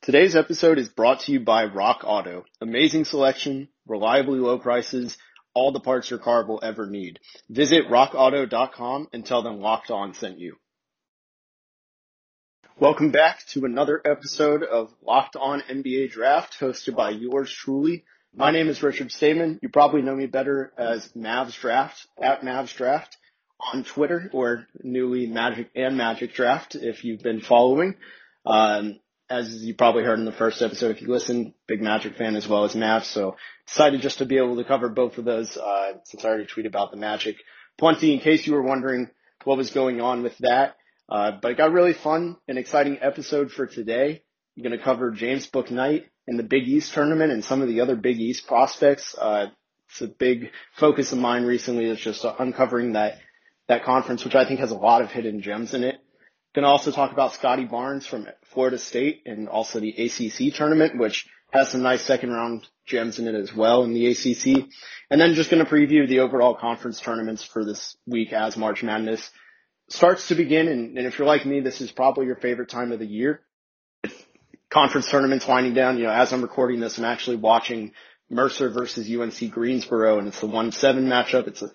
Today's episode is brought to you by Rock Auto. Amazing selection, reliably low prices, all the parts your car will ever need. Visit rockauto.com and tell them Locked On sent you. Welcome back to another episode of Locked On NBA Draft hosted by yours truly. My name is Richard Stamen. You probably know me better as Mavs Draft at Mavs Draft on Twitter or newly Magic and Magic Draft if you've been following. Um, as you probably heard in the first episode, if you listen, big Magic fan as well as Mavs. So decided just to be able to cover both of those, uh, since I already tweeted about the Magic plenty in case you were wondering what was going on with that. Uh, but it got really fun and exciting episode for today. I'm going to cover James Bouknight in the Big East tournament and some of the other Big East prospects. Uh, it's a big focus of mine recently is just uncovering that, that conference, which I think has a lot of hidden gems in it. Going to also talk about Scottie Barnes from Florida State and also the ACC tournament, which has some nice second round gems in it as well in the ACC. And then just going to preview the overall conference tournaments for this week as March Madness starts to begin. And, and if you're like me, this is probably your favorite time of the year. conference tournaments winding down, you know, as I'm recording this, I'm actually watching Mercer versus UNC Greensboro and it's the 1-7 matchup. It's a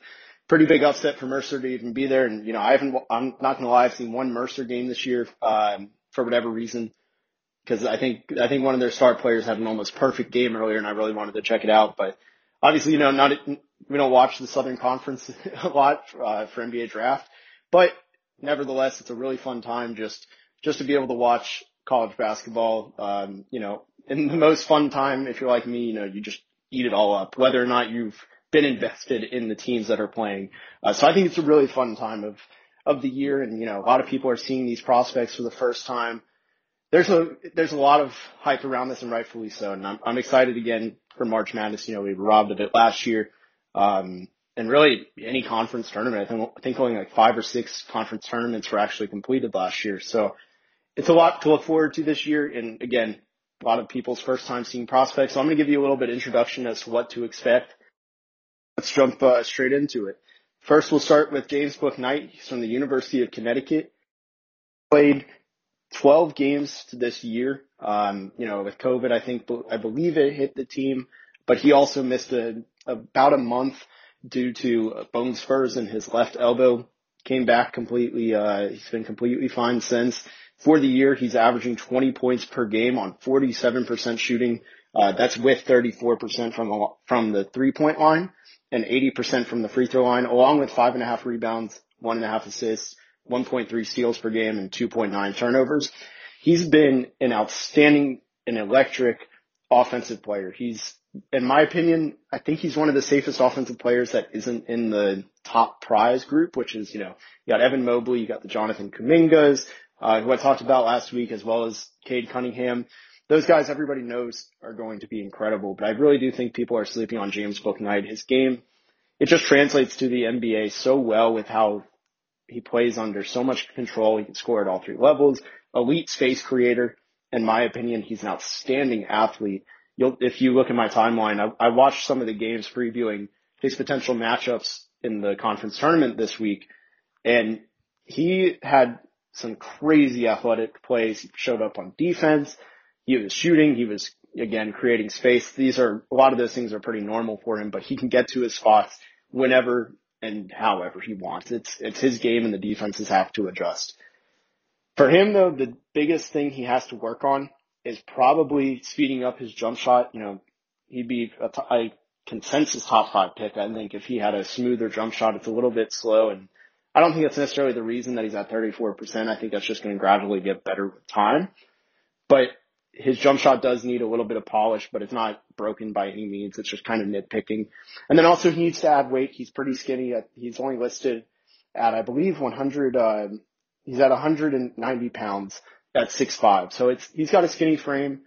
pretty big upset for Mercer to even be there. And, you know, I haven't, I'm not going to lie, I've seen one Mercer game this year, um, for whatever reason. Cause I think, I think one of their star players had an almost perfect game earlier and I really wanted to check it out. But obviously, you know, not, we don't watch the Southern Conference a lot, uh, for NBA draft, but nevertheless, it's a really fun time just, just to be able to watch college basketball. Um, you know, in the most fun time, if you're like me, you know, you just eat it all up, whether or not you've been invested in the teams that are playing. Uh, so I think it's a really fun time of, of the year. And, you know, a lot of people are seeing these prospects for the first time. There's a, there's a lot of hype around this and rightfully so. And I'm, I'm excited again for March Madness. You know, we robbed of it last year. Um, and really any conference tournament. I think, I think only like five or six conference tournaments were actually completed last year. So it's a lot to look forward to this year. And again, a lot of people's first time seeing prospects. So I'm going to give you a little bit of introduction as to what to expect Let's jump uh, straight into it. First, we'll start with James Bouknight. He's from the University of Connecticut. Played 12 games this year. Um, you know, with COVID, I think, I believe it hit the team, but he also missed a, about a month due to bone spurs in his left elbow. Came back completely, uh, he's been completely fine since. For the year, he's averaging 20 points per game on 47% shooting. Uh, that's with 34% from from the three point line and 80% from the free throw line, along with five and a half rebounds, one and a half assists, 1.3 steals per game, and 2.9 turnovers. He's been an outstanding and electric offensive player. He's, in my opinion, I think he's one of the safest offensive players that isn't in the top prize group, which is, you know, you got Evan Mobley, you got the Jonathan Kumingas, uh, who I talked about last week, as well as Cade Cunningham those guys everybody knows are going to be incredible, but I really do think people are sleeping on James Bouknight. His game, it just translates to the NBA so well with how he plays under so much control. He can score at all three levels. Elite space creator. In my opinion, he's an outstanding athlete. You'll, if you look at my timeline, I, I watched some of the games previewing his potential matchups in the conference tournament this week, and he had some crazy athletic plays. He showed up on defense. He was shooting. He was again creating space. These are a lot of those things are pretty normal for him, but he can get to his spots whenever and however he wants. It's it's his game, and the defenses have to adjust. For him, though, the biggest thing he has to work on is probably speeding up his jump shot. You know, he'd be a, t- a consensus top five pick. I think if he had a smoother jump shot, it's a little bit slow, and I don't think that's necessarily the reason that he's at 34%. I think that's just going to gradually get better with time. But his jump shot does need a little bit of polish, but it's not broken by any means. It's just kind of nitpicking. And then also he needs to add weight. He's pretty skinny. He's only listed at, I believe, 100, uh, he's at 190 pounds at 6'5. So it's, he's got a skinny frame.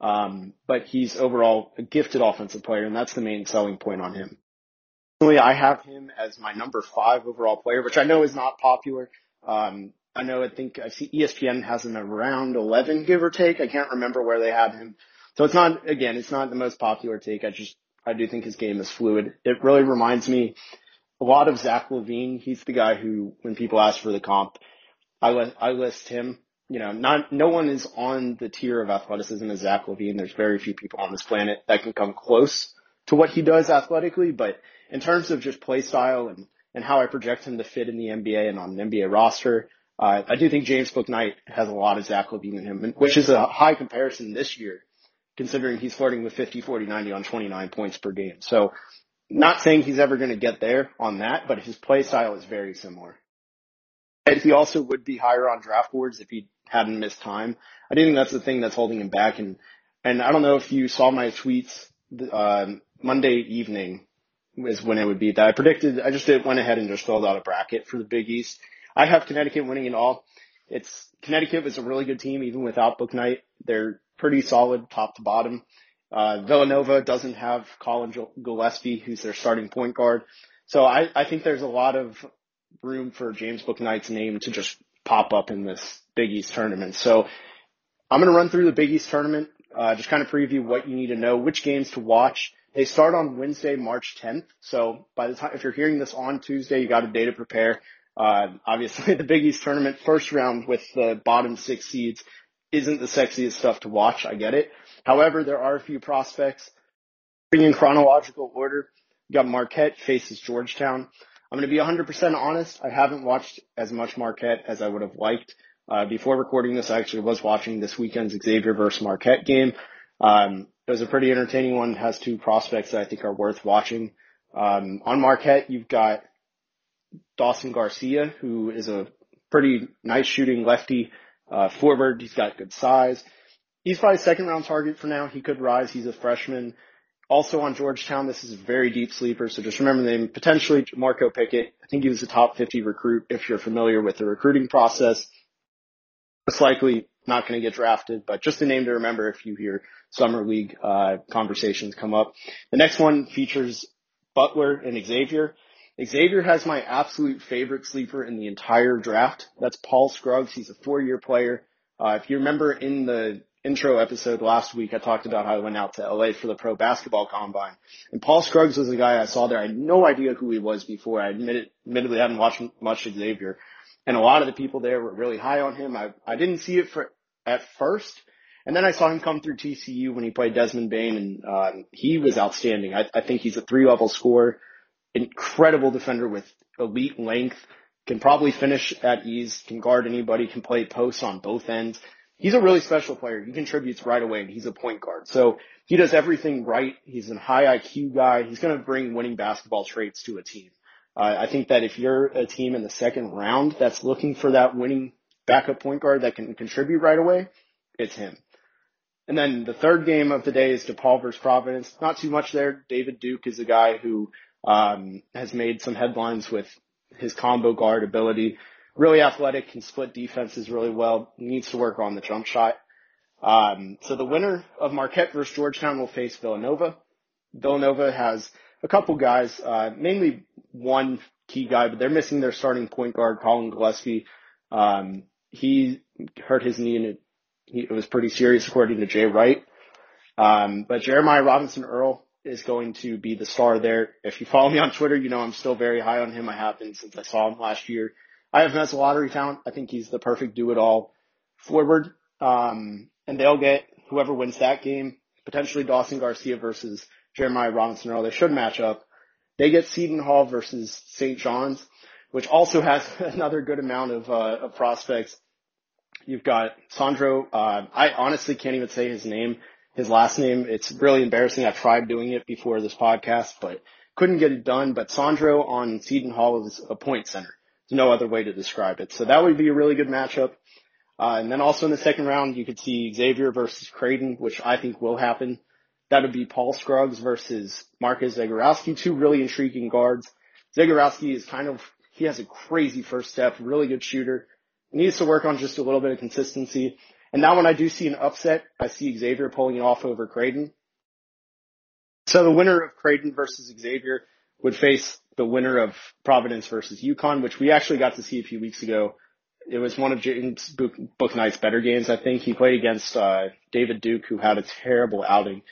Um, but he's overall a gifted offensive player, and that's the main selling point on him. I have him as my number five overall player, which I know is not popular. Um, I know I think I see ESPN has him around 11, give or take. I can't remember where they have him. So it's not, again, it's not the most popular take. I just, I do think his game is fluid. It really reminds me a lot of Zach LaVine. He's the guy who, when people ask for the comp, I, I list him you know, not no one is on the tier of athleticism as Zach LaVine. There's very few people on this planet that can come close to what he does athletically, but in terms of just play style and, and how I project him to fit in the NBA and on an NBA roster, uh, I do think James Bouknight has a lot of Zach LaVine in him, which is a high comparison this year, considering he's flirting with 50, 40, 90 on 29 points per game. So not saying he's ever going to get there on that, but his play style is very similar. And he also would be higher on draft boards if he hadn't missed time. I do think that's the thing that's holding him back. And, and I don't know if you saw my tweets, uh, Monday evening is when it would be that I predicted. I just went ahead and just filled out a bracket for the Big East. I have Connecticut winning it all. It's Connecticut was a really good team even without Bouknight. They're pretty solid top to bottom. Uh, Villanova doesn't have Collin Gillespie, who's their starting point guard. So I, I think there's a lot of room for James Bouknight's name to just pop up in this Big East tournament. So I'm going to run through the Big East tournament, uh, just kind of preview what you need to know, which games to watch. They start on Wednesday, March 10th. So by the time, if you're hearing this on Tuesday, you got a day to prepare. Uh, obviously the Big East tournament first round with the bottom six seeds isn't the sexiest stuff to watch. I get it. However, there are a few prospects. In chronological order, you got Marquette faces Georgetown. I'm going to be 100% honest. I haven't watched as much Marquette as I would have liked. Uh, before recording this, I actually was watching this weekend's Xavier versus Marquette game. Um, it was a pretty entertaining one. It has two prospects that I think are worth watching. Um, on Marquette, you've got Dawson Garcia, who is a pretty nice shooting lefty uh, forward. He's got good size. He's probably second round target for now. He could rise. He's a freshman. Also on Georgetown, this is a very deep sleeper. So just remember the name, potentially Marco Pickett. I think he was a top 50 recruit if you're familiar with the recruiting process. Most likely not going to get drafted, but just a name to remember if you hear summer league, uh, conversations come up. The next one features Butler and Xavier. Xavier has my absolute favorite sleeper in the entire draft. That's Paul Scruggs. He's a four year player. Uh, if you remember in the intro episode last week, I talked about how I went out to LA for the pro basketball combine. And Paul Scruggs was a guy I saw there. I had no idea who he was before. I admitted, admittedly hadn't watched much Xavier. And a lot of the people there were really high on him. I, I didn't see it for, at first. And then I saw him come through TCU when he played Desmond Bane and, um, he was outstanding. I, I think he's a three level scorer incredible defender with elite length, can probably finish at ease, can guard anybody, can play posts on both ends. He's a really special player. He contributes right away and he's a point guard. So he does everything right. He's a high IQ guy. He's going to bring winning basketball traits to a team. Uh, I think that if you're a team in the second round that's looking for that winning backup point guard that can contribute right away, it's him. And then the third game of the day is DePaul versus Providence. Not too much there. David Duke is a guy who um, has made some headlines with his combo guard ability. Really athletic, can split defenses really well. Needs to work on the jump shot. Um, so the winner of Marquette versus Georgetown will face Villanova. Villanova has a couple guys, uh, mainly one key guy, but they're missing their starting point guard, Collin Gillespie. Um, he hurt his knee and it, it was pretty serious according to Jay Wright. Um, but Jeremiah Robinson Earl is going to be the star there. If you follow me on Twitter, you know I'm still very high on him. I have been since I saw him last year. I have him as a lottery talent. I think he's the perfect do-it-all forward. Um, and they'll get whoever wins that game, potentially Dawson Garcia versus Jeremiah Robinson Earl. They should match up. They get Seton Hall versus St. John's, which also has another good amount of, uh, of prospects. You've got Sandro. Uh, I honestly can't even say his name his last name. It's really embarrassing. I tried doing it before this podcast, but couldn't get it done. But Sandro on Seton Hall is a point center. There's no other way to describe it. So that would be a really good matchup. Uh, and then also in the second round, you could see Xavier versus Creighton, which I think will happen. That would be Paul Scruggs versus Marcus Zegarowski, two really intriguing guards. Zegarowski is kind of, he has a crazy first step, really good shooter. Needs to work on just a little bit of consistency. And now when I do see an upset, I see Xavier pulling it off over Creighton. So the winner of Creighton versus Xavier would face the winner of Providence versus UConn, which we actually got to see a few weeks ago. It was one of James Book, Bouknight's better games, I think. He played against uh, David Duke, who had a terrible outing.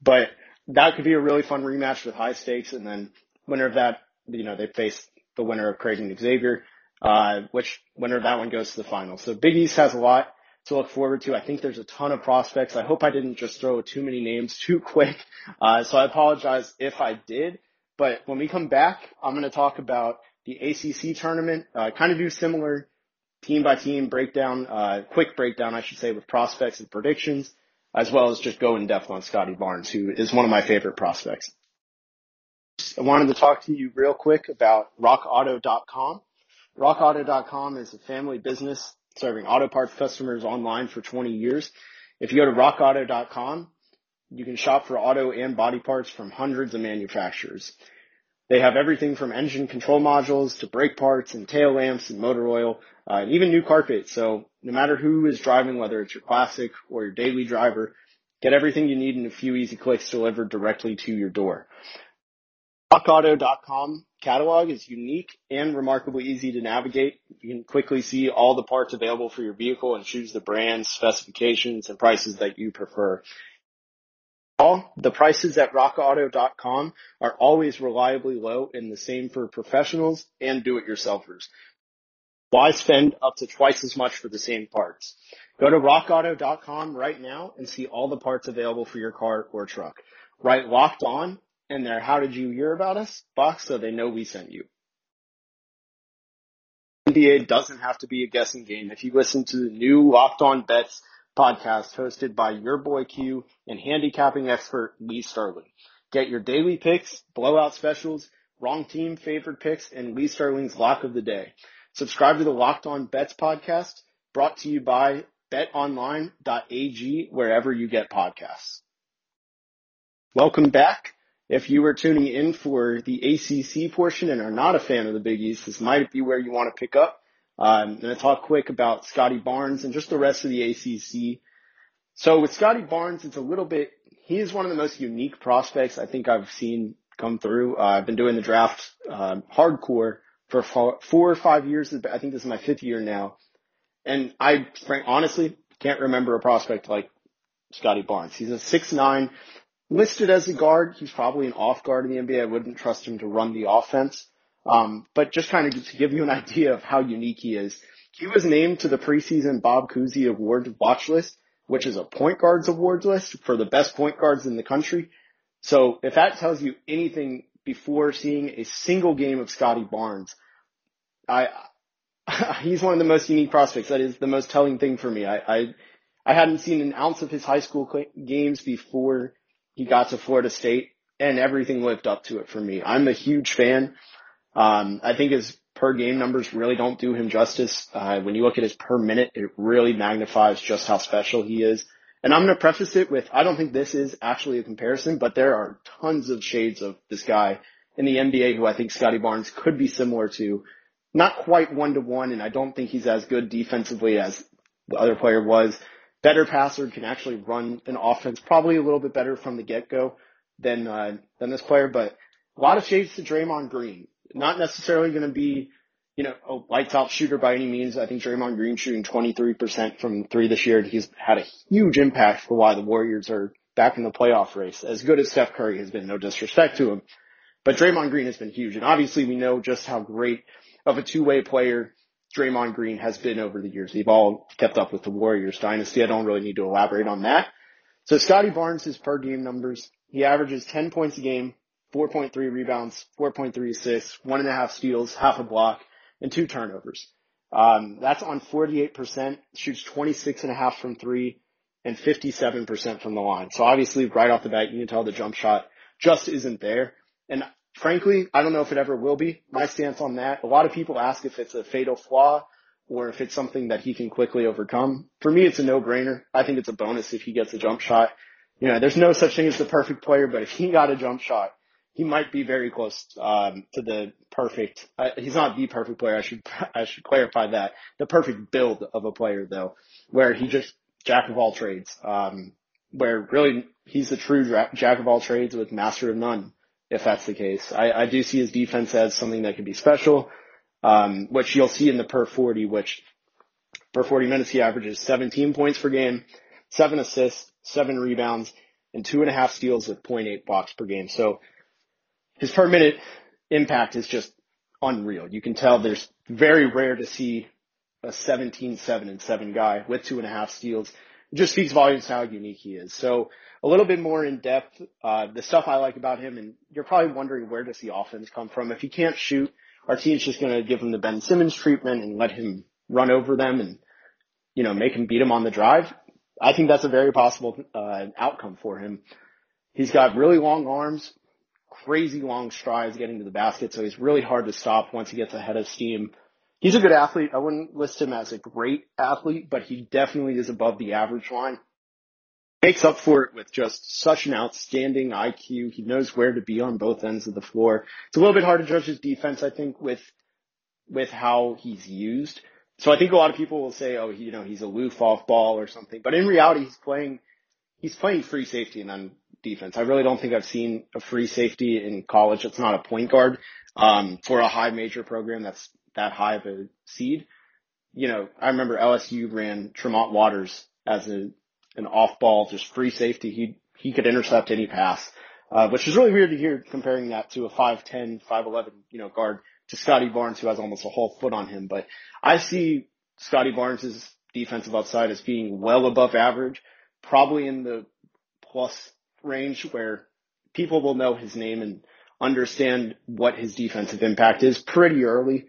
But that could be a really fun rematch with high stakes. And then winner of that, you know, they face the winner of Creighton Xavier. uh, which winner of that one goes to the final. So Big East has a lot to look forward to. I think there's a ton of prospects. I hope I didn't just throw too many names too quick. Uh, so I apologize if I did. But when we come back, I'm going to talk about the ACC tournament, uh, kind of do similar team by team breakdown, uh, quick breakdown, I should say, with prospects and predictions, as well as just go in depth on Scottie Barnes, who is one of my favorite prospects. I wanted to talk to you real quick about rockauto.com. Rockauto.com is a family business serving auto parts customers online for 20 years. If you go to rockauto.com, you can shop for auto and body parts from hundreds of manufacturers. They have everything from engine control modules to brake parts and tail lamps and motor oil, uh, and even new carpet. So no matter who is driving, whether it's your classic or your daily driver, get everything you need in a few easy clicks delivered directly to your door. RockAuto.com catalog is unique and remarkably easy to navigate. You can quickly see all the parts available for your vehicle and choose the brands, specifications, and prices that you prefer. All the prices at rockauto.com are always reliably low and the same for professionals and do-it-yourselfers. Why spend up to twice as much for the same parts? Go to rockauto.com right now and see all the parts available for your car or truck. Write locked on in how did you hear about us box so they know we sent you. NBA doesn't have to be a guessing game. If you listen to the new Locked On Bets podcast hosted by your boy Q and handicapping expert Lee Sterling. Get your daily picks, blowout specials, wrong team favorite picks, and Lee Sterling's lock of the day. Subscribe to the Locked On Bets podcast brought to you by betonline.ag wherever you get podcasts. Welcome back. If you are tuning in for the ACC portion and are not a fan of the Big East, this might be where you want to pick up. Um, I'm going to talk quick about Scottie Barnes and just the rest of the ACC. So with Scottie Barnes, it's a little bit, he is one of the most unique prospects I think I've seen come through. Uh, I've been doing the draft um, hardcore for four, or five years. I think this is my fifth year now. And I, frank, honestly, can't remember a prospect like Scottie Barnes. He's a six nine listed as a guard. He's probably an off guard in the NBA. I wouldn't trust him to run the offense. Um, but just kind of to give you an idea of how unique he is, he was named to the preseason Bob Cousy Award watch list, which is a point guards awards list for the best point guards in the country. So if that tells you anything before seeing a single game of Scottie Barnes, I, he's one of the most unique prospects. That is the most telling thing for me. I, I, I hadn't seen an ounce of his high school games before he got to Florida State and everything lived up to it for me. I'm a huge fan. Um, I think his per game numbers really don't do him justice. Uh, when you look at his per minute, it really magnifies just how special he is. And I'm going to preface it with, I don't think this is actually a comparison, but there are tons of shades of this guy in the NBA who I think Scottie Barnes could be similar to. Not quite one to one, and I don't think he's as good defensively as the other player was better passer, can actually run an offense probably a little bit better from the get go than uh, than this player. But a lot of shades to Draymond Green. Not necessarily going to be, you know, a lights out shooter by any means. I think Draymond Green shooting 23% from three this year. He's had a huge impact for why the Warriors are back in the playoff race. As good as Steph Curry has been, no disrespect to him, but Draymond Green has been huge. And obviously we know just how great of a two way player Draymond Green has been over the years. They've all kept up with the Warriors dynasty. I don't really need to elaborate on that. So Scottie Barnes' per game numbers, he averages 10 points a game, 4.3 rebounds, 4.3 assists, one and a half steals, half a block, and two turnovers. Um, that's on 48%, shoots 26 and a half from three and 57% from the line. So obviously right off the bat, you can tell the jump shot just isn't there. And frankly, I don't know if it ever will be. My stance on that, a lot of people ask if it's a fatal flaw or if it's something that he can quickly overcome. For me, it's a no-brainer. I think it's a bonus if he gets a jump shot. You know, there's no such thing as the perfect player, but if he got a jump shot, he might be very close um, to the perfect. Uh, he's not the perfect player. I should I should clarify that. The perfect build of a player, though, where he just jack of all trades. Um, where really he's the true jack of all trades with master of none if that's the case. I, I do see his defense as something that could be special, um, which you'll see in the per 40, which per 40 minutes he averages 17 points per game, seven assists, seven rebounds, and two and a half steals with 0.8 blocks per game. So his per minute impact is just unreal. You can tell there's very rare to see a 17, 7 and 7 guy with two and a half steals. Just speaks volumes how unique he is. So a little bit more in depth, uh, the stuff I like about him, and you're probably wondering where does the offense come from? If he can't shoot, our team's just going to give him the Ben Simmons treatment and let him run over them and, you know, make him beat him on the drive. I think that's a very possible, uh, outcome for him. He's got really long arms, crazy long strides getting to the basket, so he's really hard to stop once he gets ahead of steam. He's a good athlete. I wouldn't list him as a great athlete, but he definitely is above the average line. Makes up for it with just such an outstanding IQ. He knows where to be on both ends of the floor. It's a little bit hard to judge his defense, I think, with, with how he's used. So I think a lot of people will say, oh, you know, he's aloof off ball or something, but in reality, he's playing, he's playing free safety and then defense. I really don't think I've seen a free safety in college that's not a point guard, um, for a high major program that's that high of a seed. You know, I remember LSU ran Tremont Waters as a, an off ball, just free safety. He, he could intercept any pass, uh, which is really weird to hear comparing that to a 5'10, 5'11, you know, guard to Scottie Barnes who has almost a whole foot on him. But I see Scottie Barnes' defensive upside as being well above average, probably in the plus range where people will know his name and understand what his defensive impact is pretty early.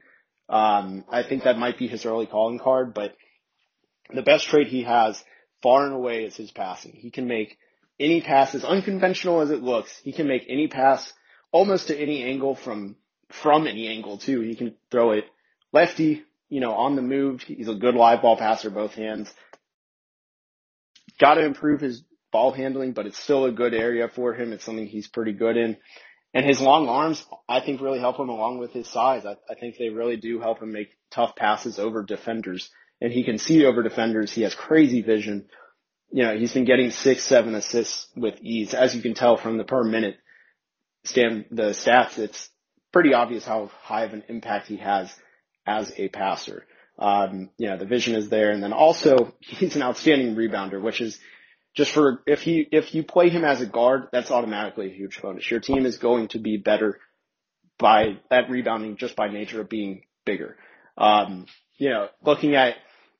Um, I think that might be his early calling card, but the best trait he has far and away is his passing. He can make any pass as unconventional as it looks. He can make any pass almost to any angle from, from any angle too. He can throw it lefty, you know, on the move. He's a good live ball passer, both hands. Got to improve his ball handling, but it's still a good area for him. It's something he's pretty good in. And his long arms, I think, really help him along with his size. I, I think they really do help him make tough passes over defenders. And he can see over defenders. He has crazy vision. You know, he's been getting six, seven assists with ease. As you can tell from the per minute stand, the stats, it's pretty obvious how high of an impact he has as a passer. Um, you know, the vision is there. And then also he's an outstanding rebounder, which is just for if he if you play him as a guard, that's automatically a huge bonus. Your team is going to be better by that rebounding just by nature of being bigger. Um, you know, looking at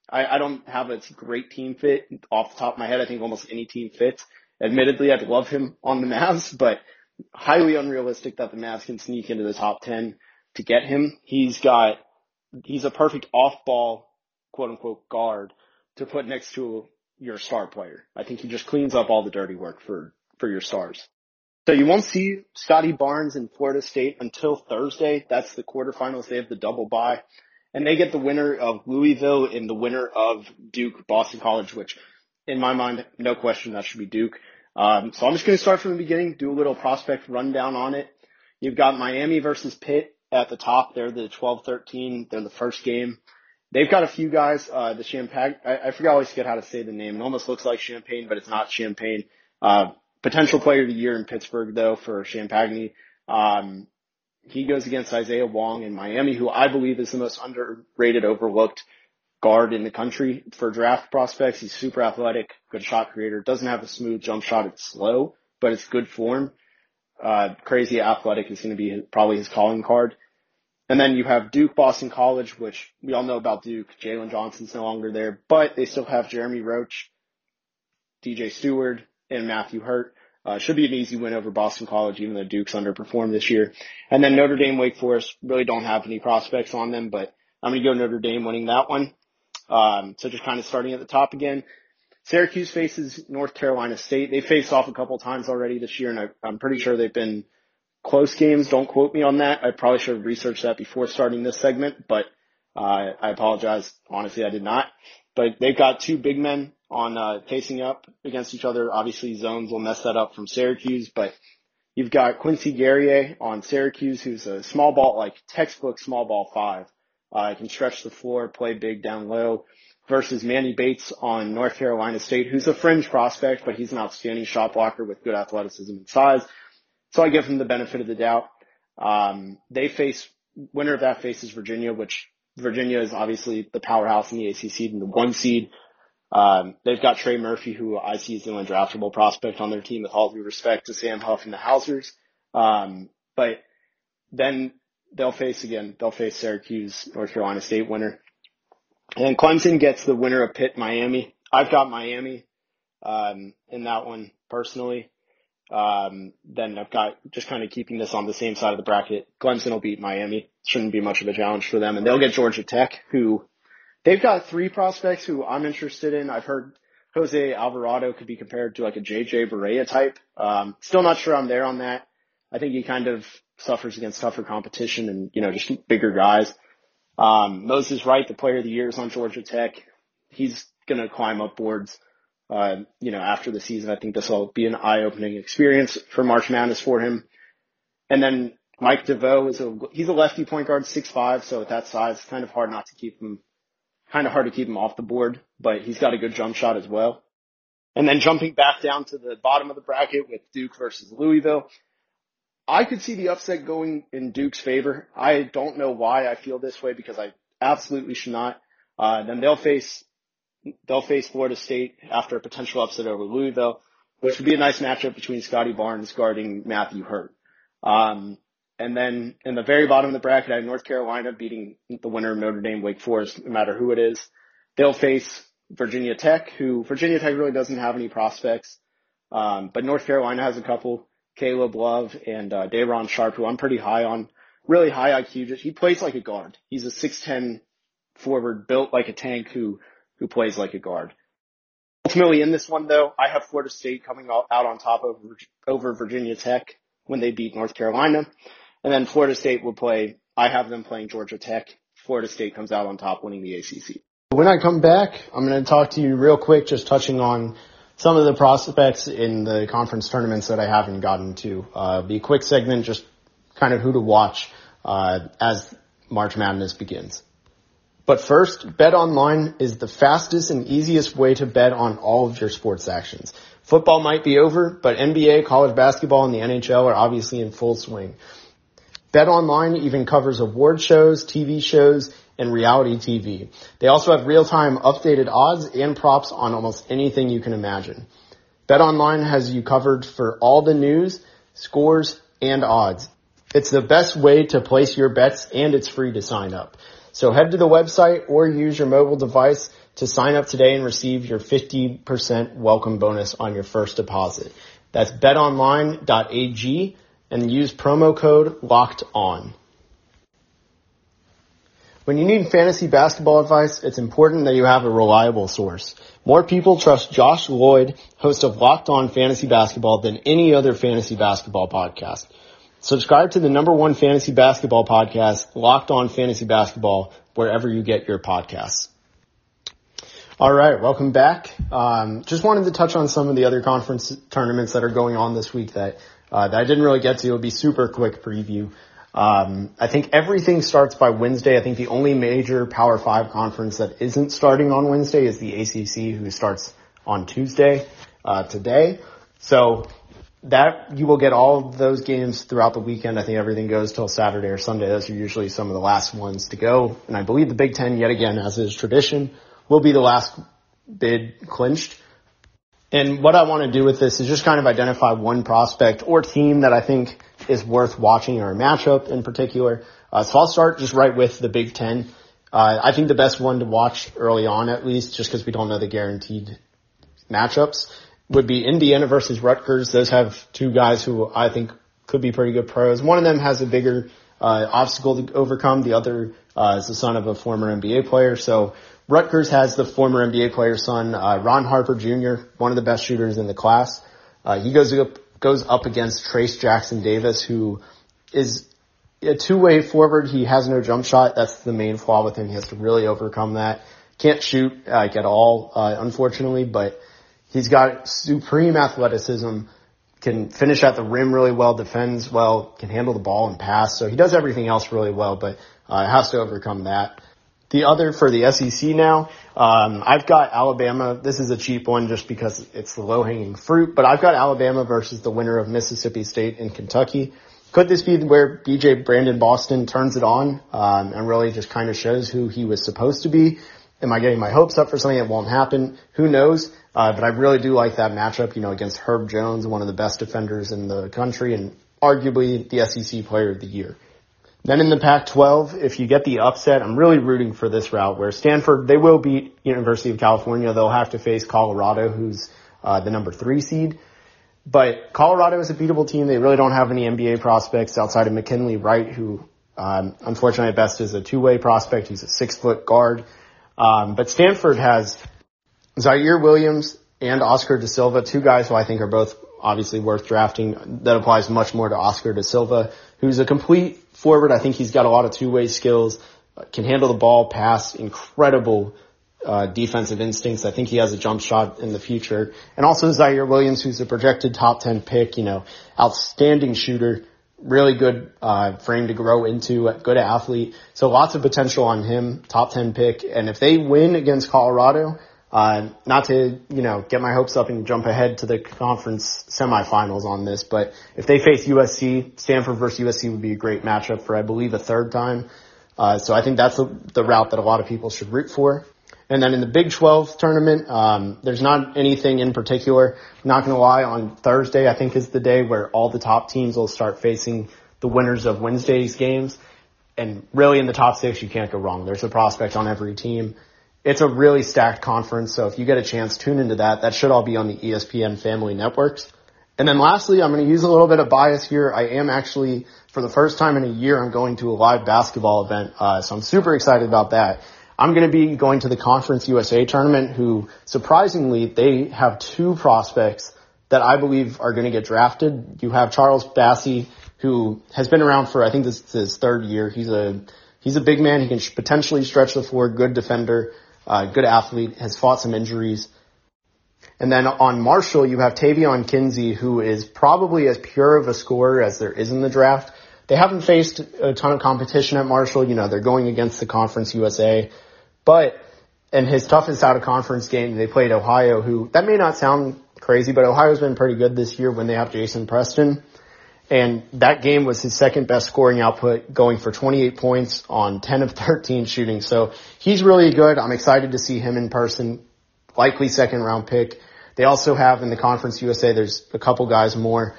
I, I don't have a great team fit off the top of my head. I think almost any team fits. Admittedly, I'd love him on the Mavs, but highly unrealistic that the Mavs can sneak into the top 10 to get him. He's got, he's a perfect off ball, quote unquote guard to put next to your star player. I think he just cleans up all the dirty work for, for your stars. So you won't see Scottie Barnes in Florida State until Thursday. That's the quarterfinals. They have the double bye. And they get the winner of Louisville and the winner of Duke Boston College, which in my mind, no question that should be Duke. Um, so I'm just going to start from the beginning, do a little prospect rundown on it. You've got Miami versus Pitt at the top. They're the 12-13. They're the first game. They've got a few guys, uh, the Champagne, I, I forget always get how to say the name. It almost looks like Champagne, but it's not Champagne. Uh, potential player of the year in Pittsburgh though for Champagne. Um, he goes against Isaiah Wong in Miami, who I believe is the most underrated, overlooked guard in the country for draft prospects. He's super athletic, good shot creator, doesn't have a smooth jump shot. It's slow, but it's good form. Uh, crazy athletic is going to be probably his calling card. And then you have Duke Boston College, which we all know about Duke. Jalen Johnson's no longer there, but they still have Jeremy Roach, DJ Steward, and Matthew Hurt. Uh, should be an easy win over Boston College, even though Duke's underperformed this year. And then Notre Dame, Wake Forest really don't have any prospects on them, but I'm going to go Notre Dame winning that one. Um, so just kind of starting at the top again. Syracuse faces North Carolina State. They faced off a couple times already this year, and I, I'm pretty sure they've been close games. Don't quote me on that. I probably should have researched that before starting this segment, but uh, I apologize. Honestly, I did not. But they've got two big men on uh, facing up against each other. Obviously, zones will mess that up from Syracuse, but you've got Quincy Guerrier on Syracuse, who's a small ball, like textbook small ball five. Uh, can stretch the floor, play big down low. Versus Manny Bates on North Carolina State, who's a fringe prospect, but he's an outstanding shot blocker with good athleticism and size. So I give them the benefit of the doubt. Um, they face winner of that faces Virginia, which Virginia is obviously the powerhouse in the ACC and the one seed. Um, they've got Trey Murphy, who I see as the undraftable prospect on their team with all due respect to Sam Huff and the Hausers. Um, but then they'll face again. They'll face Syracuse, North Carolina State winner, and then Clemson gets the winner of Pitt, Miami. I've got Miami um, in that one personally. Um, then I've got just kind of keeping this on the same side of the bracket. Clemson will beat Miami. Shouldn't be much of a challenge for them, and they'll get Georgia Tech, who they've got three prospects who I'm interested in. I've heard Jose Alvarado could be compared to like a JJ Barea type. Um, still not sure I'm there on that. I think he kind of suffers against tougher competition and, you know, just bigger guys. Um, Moses Wright, the player of the year is on Georgia Tech. He's going to climb up boards, uh, you know, after the season. I think this will be an eye opening experience for March Madness for him. And then Mike DeVoe is a, he's a lefty point guard, six five. So at that size, it's kind of hard not to keep him, kind of hard to keep him off the board, but he's got a good jump shot as well. And then jumping back down to the bottom of the bracket with Duke versus Louisville. I could see the upset going in Duke's favor. I don't know why I feel this way because I absolutely should not. Uh, then they'll face, they'll face Florida State after a potential upset over Louisville, which would be a nice matchup between Scottie Barnes guarding Matthew Hurt. Um, and then in the very bottom of the bracket, I have North Carolina beating the winner of Notre Dame, Wake Forest, no matter who it is. They'll face Virginia Tech, who Virginia Tech really doesn't have any prospects. Um, but North Carolina has a couple. Caleb Love and uh, Day'Ron Sharpe, who I'm pretty high on. Really high IQ. He plays like a guard. He's a 6'10 forward built like a tank who, who plays like a guard. Ultimately in this one though, I have Florida State coming out on top over, over Virginia Tech when they beat North Carolina. And then Florida State will play, I have them playing Georgia Tech. Florida State comes out on top winning the ACC. When I come back, I'm going to talk to you real quick, just touching on some of the prospects in the conference tournaments that I haven't gotten to. Uh, be a quick segment, just kind of who to watch uh, as March Madness begins. But first, Bet Online is the fastest and easiest way to bet on all of your sports actions. Football might be over, but NBA, college basketball, and the NHL are obviously in full swing. Bet Online even covers award shows, TV shows, and reality TV. They also have real-time updated odds and props on almost anything you can imagine. BetOnline has you covered for all the news, scores, and odds. It's the best way to place your bets and it's free to sign up. So head to the website or use your mobile device to sign up today and receive your 50% welcome bonus on your first deposit. That's betonline.ag and use promo code locked on. When you need fantasy basketball advice, it's important that you have a reliable source. More people trust Josh Lloyd, host of Locked On Fantasy Basketball, than any other fantasy basketball podcast. Subscribe to the number one fantasy basketball podcast, Locked On Fantasy Basketball, wherever you get your podcasts. All right, welcome back. Um, just wanted to touch on some of the other conference tournaments that are going on this week that, uh, that I didn't really get to. It'll be super quick preview. Um, I think everything starts by Wednesday. I think the only major Power Five conference that isn't starting on Wednesday is the ACC, who starts on Tuesday uh, today. So that you will get all those games throughout the weekend. I think everything goes till Saturday or Sunday. Those are usually some of the last ones to go. And I believe the Big Ten, yet again, as is tradition, will be the last bid clinched. And what I want to do with this is just kind of identify one prospect or team that I think is worth watching or a matchup in particular. Uh, so I'll start just right with the Big Ten. Uh, I think the best one to watch early on at least, just because we don't know the guaranteed matchups, would be Indiana versus Rutgers. Those have two guys who I think could be pretty good pros. One of them has a bigger uh, obstacle to overcome. The other uh, is the son of a former NBA player. So Rutgers has the former NBA player's son, uh, Ron Harper Jr., one of the best shooters in the class. Uh, he goes up goes up against Trayce Jackson Davis, who is a two-way forward. He has no jump shot. That's the main flaw with him. He has to really overcome that. Can't shoot like at all, uh, unfortunately, but he's got supreme athleticism. Can finish at the rim really well, defends well, can handle the ball and pass. So he does everything else really well, but uh, has to overcome that. The other for the SEC now, um, I've got Alabama. This is a cheap one just because it's the low hanging fruit, but I've got Alabama versus the winner of Mississippi State and Kentucky. Could this be where BJ Brandon Boston turns it on um, and really just kind of shows who he was supposed to be? Am I getting my hopes up for something that won't happen? Who knows? Uh, but I really do like that matchup, you know, against Herb Jones, one of the best defenders in the country and arguably the SEC player of the year. Then in the Pac-12, if you get the upset, I'm really rooting for this route where Stanford, they will beat University of California. They'll have to face Colorado, who's uh, the number three seed. But Colorado is a beatable team. They really don't have any NBA prospects outside of McKinley Wright, who um, unfortunately at best is a two-way prospect. He's a six-foot guard. Um, but Stanford has Ziaire Williams and Oscar da Silva, two guys who I think are both obviously worth drafting. That applies much more to Oscar da Silva, who's a complete forward. I think he's got a lot of two-way skills, can handle the ball, pass, incredible uh, defensive instincts. I think he has a jump shot in the future. And also Ziaire Williams, who's a projected top 10 pick, you know, outstanding shooter, really good, uh, frame to grow into, a good athlete. So lots of potential on him, top 10 pick. And if they win against Colorado, uh, not to, you know, get my hopes up and jump ahead to the conference semifinals on this, but if they face USC, Stanford versus USC would be a great matchup for, I believe, a third time. Uh, so I think that's the, the route that a lot of people should root for. And then in the Big 12 tournament, um, there's not anything in particular. Not going to lie, on Thursday, I think is the day where all the top teams will start facing the winners of Wednesday's games. And really in the top six, you can't go wrong. There's a prospect on every team. It's a really stacked conference. So if you get a chance, tune into that. That should all be on the ESPN family networks. And then lastly, I'm going to use a little bit of bias here. I am actually, for the first time in a year, I'm going to a live basketball event. Uh, so I'm super excited about that. I'm going to be going to the Conference USA tournament who surprisingly they have two prospects that I believe are going to get drafted. You have Charles Bassey who has been around for I think this is his third year. He's a he's a big man. He can potentially stretch the floor. Good defender, uh, good athlete. Has fought some injuries. And then on Marshall, you have Taevion Kinsey, who is probably as pure of a scorer as there is in the draft. They haven't faced a ton of competition at Marshall. You know, they're going against the Conference USA. But in his toughest out of conference game, they played Ohio, who that may not sound crazy, but Ohio's been pretty good this year when they have Jason Preston. And that game was his second best scoring output, going for 28 points on 10 of 13 shooting. So he's really good. I'm excited to see him in person. Likely second round pick. They also have in the Conference USA, there's a couple guys more.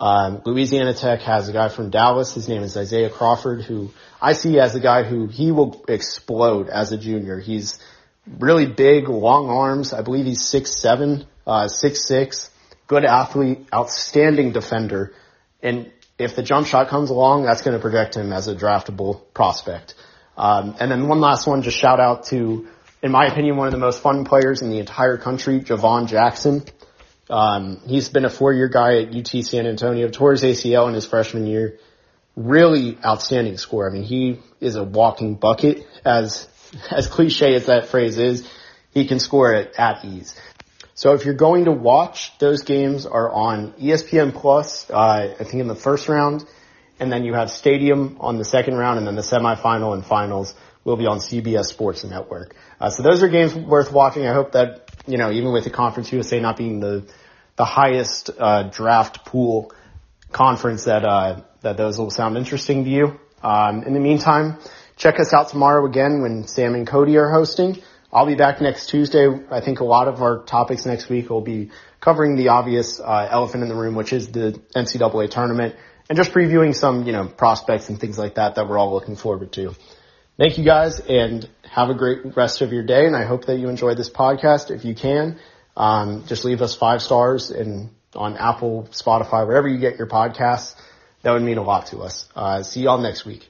Um, Louisiana Tech has a guy from Dallas. His name is Isaiah Crawford, who I see as a guy who he will explode as a junior. He's really big, long arms. I believe he's six seven, uh, six six, good athlete, outstanding defender. And if the jump shot comes along, that's going to project him as a draftable prospect. Um, and then one last one, just shout out to, in my opinion, one of the most fun players in the entire country, Jhivvan Jackson. Um, he's been a four-year guy at UT San Antonio, tore his ACL in his freshman year. Really outstanding score. I mean, he is a walking bucket, as as cliche as that phrase is. He can score it at ease. So if you're going to watch, those games are on ESPN Plus. Uh, I think in the first round, and then you have Stadium on the second round, and then the semifinal and finals will be on CBS Sports Network. Uh, so those are games worth watching. I hope that you know, even with the Conference USA not being the the highest uh, draft pool conference, that uh, that those will sound interesting to you. Um, in the meantime, check us out tomorrow again when Sam and Cody are hosting. I'll be back next Tuesday. I think a lot of our topics next week will be covering the obvious uh, elephant in the room, which is the NCAA tournament, and just previewing some, you know, prospects and things like that that we're all looking forward to. Thank you guys and have a great rest of your day. And I hope that you enjoyed this podcast. If you can, um, just leave us five stars and on Apple, Spotify, wherever you get your podcasts. That would mean a lot to us. Uh, see y'all next week.